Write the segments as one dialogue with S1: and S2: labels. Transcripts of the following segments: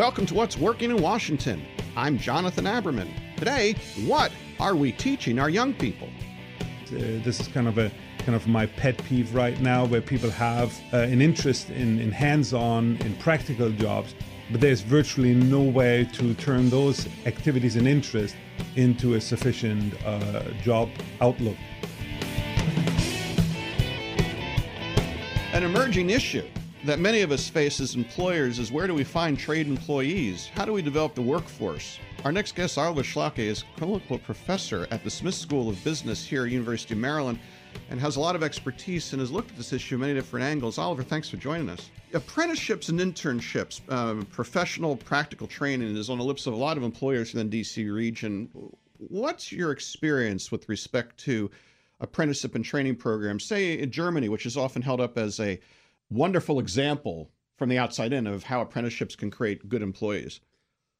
S1: Welcome to What's Working in Washington. I'm Jonathan Aberman. Today, what are we teaching our young people?
S2: Uh, this is kind of a kind of my pet peeve right now, where people have uh, an interest in, in hands-on, in practical jobs, but there's virtually no way to turn those activities and interest into a sufficient uh, job outlook.
S1: An emerging issue that many of us face as employers is where do we find trade employees? How do we develop the workforce? Our next guest, Oliver Schlake, is clinical professor at the Smith School of Business here at University of Maryland and has a lot of expertise and has looked at this issue many different angles. Oliver, thanks for joining us. Apprenticeships and internships, um, professional practical training is on the lips of a lot of employers in the DC region. What's your experience with respect to apprenticeship and training programs, say in Germany, which is often held up as a wonderful example from the outside in of how apprenticeships can create good employees?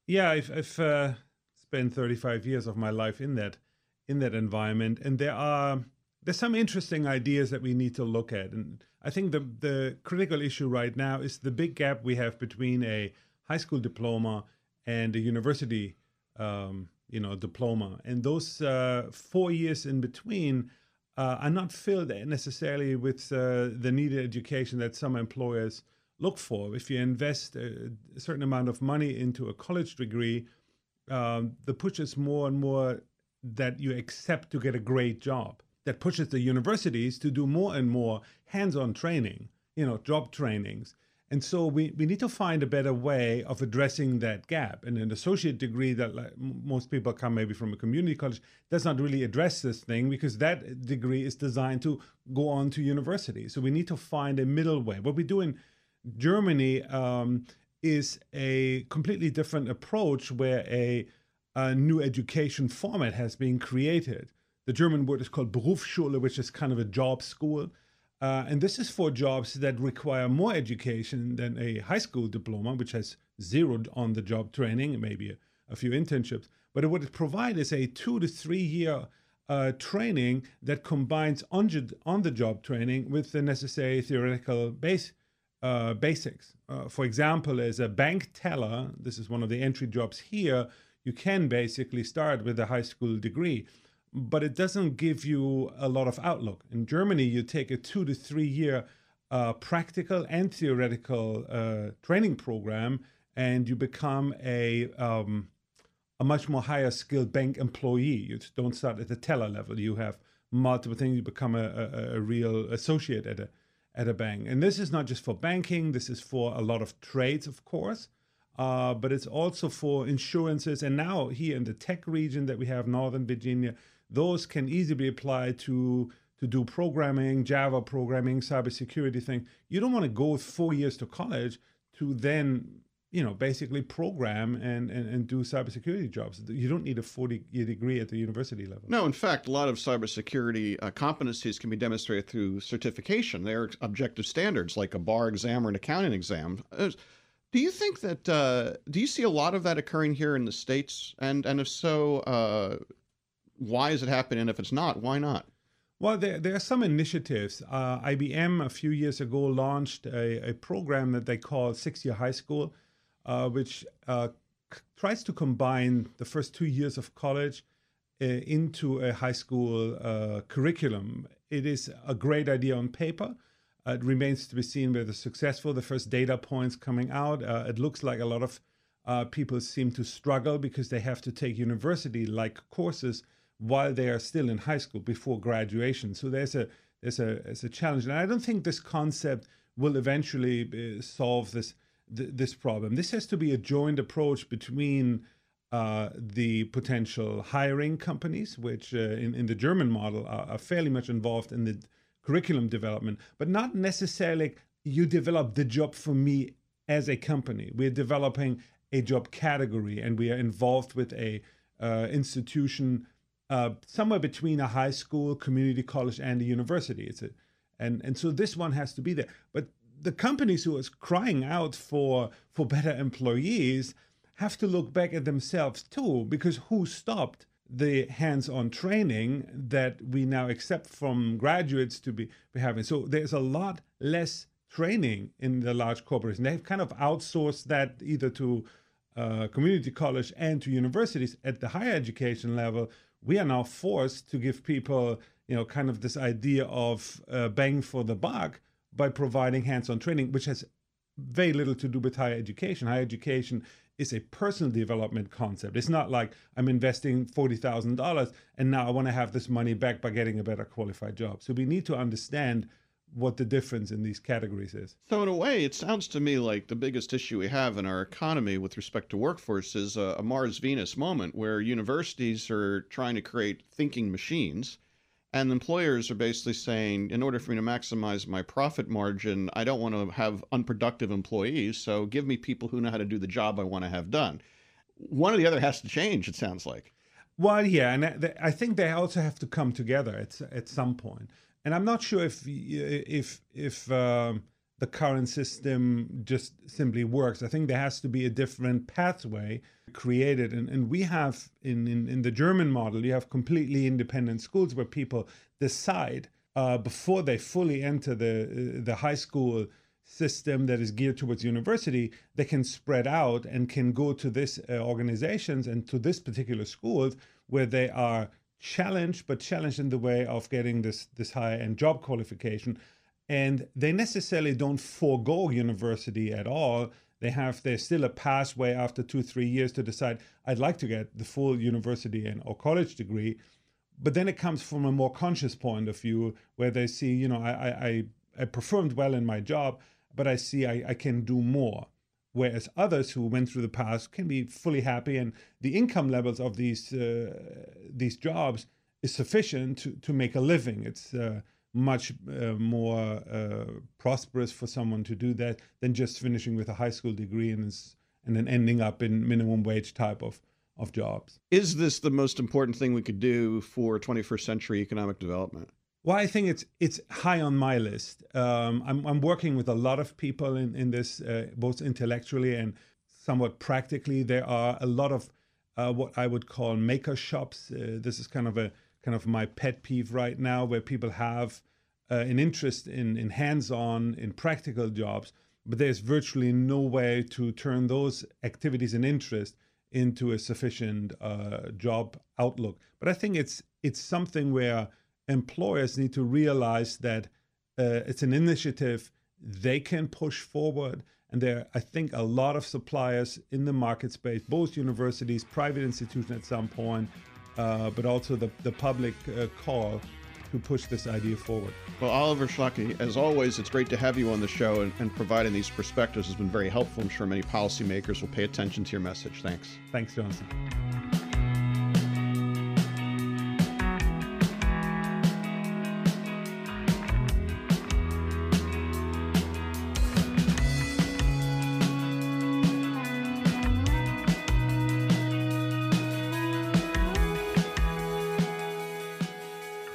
S2: Yeah, I've, I've uh, spent 35 years of my life in that in that environment, and there are there's some interesting ideas that we need to look at. And I think the the critical issue right now is the big gap we have between a high school diploma and a university, um, you know, diploma. And those uh, four years in between uh, are not filled necessarily with uh, the needed education that some employers look for. If you invest a, a certain amount of money into a college degree, um, the push is more and more that you accept to get a great job that pushes the universities to do more and more hands-on training, you know, job trainings. And so we, we need to find a better way of addressing that gap. And an associate degree that like, most people come maybe from a community college does not really address this thing because that degree is designed to go on to university. So we need to find a middle way. What we do in Germany um, is a completely different approach where a, a new education format has been created the German word is called Berufsschule, which is kind of a job school. Uh, and this is for jobs that require more education than a high school diploma, which has zero on the job training, maybe a, a few internships. But what it provides is a two to three year uh, training that combines on, on the job training with the necessary theoretical base, uh, basics. Uh, for example, as a bank teller, this is one of the entry jobs here, you can basically start with a high school degree but it doesn't give you a lot of outlook. In Germany, you take a two to three year uh, practical and theoretical uh, training program, and you become a um, a much more higher skilled bank employee. You don't start at the teller level. You have multiple things. You become a, a, a real associate at a at a bank. And this is not just for banking. This is for a lot of trades, of course. Uh, but it's also for insurances. And now here in the tech region that we have, Northern Virginia, those can easily be applied to to do programming, Java programming, cybersecurity thing. You don't want to go four years to college to then, you know, basically program and, and, and do cybersecurity jobs. You don't need a 40 year degree at the university level.
S1: No, in fact, a lot of cybersecurity uh, competencies can be demonstrated through certification. They're objective standards like a bar exam or an accounting exam. Uh, do you think that, uh, do you see a lot of that occurring here in the States? And, and if so, uh, why is it happening? If it's not, why not?
S2: Well, there, there are some initiatives. Uh, IBM a few years ago launched a, a program that they call Six Year High School, uh, which uh, c- tries to combine the first two years of college uh, into a high school uh, curriculum. It is a great idea on paper. Uh, it remains to be seen whether successful. The first data points coming out, it looks like a lot of people seem to struggle because they have to take university like courses while they are still in high school before graduation. So there's a there's a there's a challenge, and I don't think this concept will eventually uh, solve this th- this problem. This has to be a joint approach between uh, the potential hiring companies, which uh, in, in the German model are, are, fairly much involved in the curriculum development, but not necessarily you develop the job for me as a company. We're developing a job category, and we are involved with a uh, institution uh, somewhere between a high school, community college, and a university. It's a, and and so this one has to be there. But the companies who are crying out for for better employees have to look back at themselves too, because who stopped the hands-on training that we now accept from graduates to be, be having? So there's a lot less training in the large corporations. They've kind of outsourced that either to uh, community college and to universities at the higher education level, we are now forced to give people, you know, kind of this idea of uh, bang for the buck by providing hands-on training, which has very little to do with higher education. Higher education is a personal development concept. It's not like I'm investing $40,000 and now I want to have this money back by getting a better qualified job. So we need to understand what the difference in these categories is.
S1: So, in a way, it sounds to me like the biggest issue we have in our economy with respect to workforce is a, a Mars Venus moment where universities are trying to create thinking machines. And employers are basically saying, in order for me to maximize my profit margin, I don't want to have unproductive employees. So give me people who know how to do the job I want to have done. One or the other has to change, it sounds like.
S2: Well, yeah, and I think they also have to come together at at some point and I'm not sure if if if um, the current system just simply works. I think there has to be a different pathway created, and, and we have in, in in the German model, you have completely independent schools where people decide uh, before they fully enter the the high school system that is geared towards university, they can spread out and can go to this uh, organizations and to this particular schools where they are challenged, but challenged in the way of getting this this high end job qualification. And they necessarily don't forego university at all. They have there's still a pathway after two three years to decide I'd like to get the full university and or college degree. But then it comes from a more conscious point of view where they see, you know, I I, I performed well in my job, but I see I, I can do more whereas others who went through the past can be fully happy and the income levels of these uh, these jobs is sufficient to, to make a living it's uh, much uh, more uh, prosperous for someone to do that than just finishing with a high school degree and, and then ending up in minimum wage type of of jobs
S1: is this the most important thing we could do for 21st century economic development
S2: well, I think it's it's high on my list. Um, I'm I'm working with a lot of people in in this, uh, both intellectually and somewhat practically. There are a lot of uh, what I would call maker shops. Uh, this is kind of a kind of my pet peeve right now, where people have uh, an interest in in hands-on, in practical jobs, but there's virtually no way to turn those activities and interest into a sufficient uh, job outlook. But I think it's it's something where employers need to realize that uh, it's an initiative they can push forward. And there, I think, a lot of suppliers in the market space, both universities, private institutions at some point, uh, but also the, the public uh, call to push this idea forward.
S1: Well, Oliver Schlake, as always, it's great to have you on the show, and, and providing these perspectives has been very helpful. I'm sure many policymakers will pay attention to your message. Thanks.
S2: Thanks, Jonathan.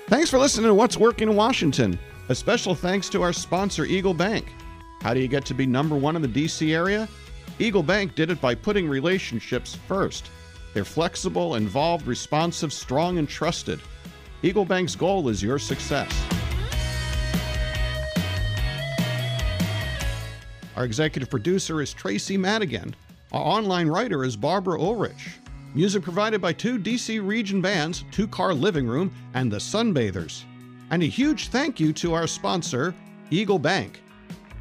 S1: Thanks for listening to What's Working in Washington. A special thanks to our sponsor, Eagle Bank. How do you get to be number one in the DC area? Eagle Bank did it by putting relationships first. They're flexible, involved, responsive, strong, and trusted. Eagle Bank's goal is your success. Our executive producer is Tracy Madigan. Our online writer is Barbara Ulrich. Music provided by two DC region bands, Two Car Living Room and The Sunbathers. And a huge thank you to our sponsor, Eagle Bank.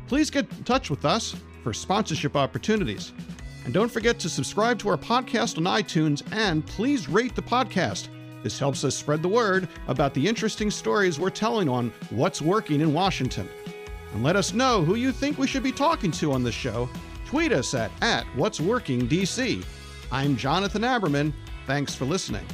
S1: Please get in touch with us for sponsorship opportunities. And don't forget to subscribe to our podcast on iTunes and please rate the podcast. This helps us spread the word about the interesting stories we're telling on what's working in Washington. And let us know who you think we should be talking to on the show. Tweet us at, at What's Working DC I'm Jonathan Aberman. Thanks for listening.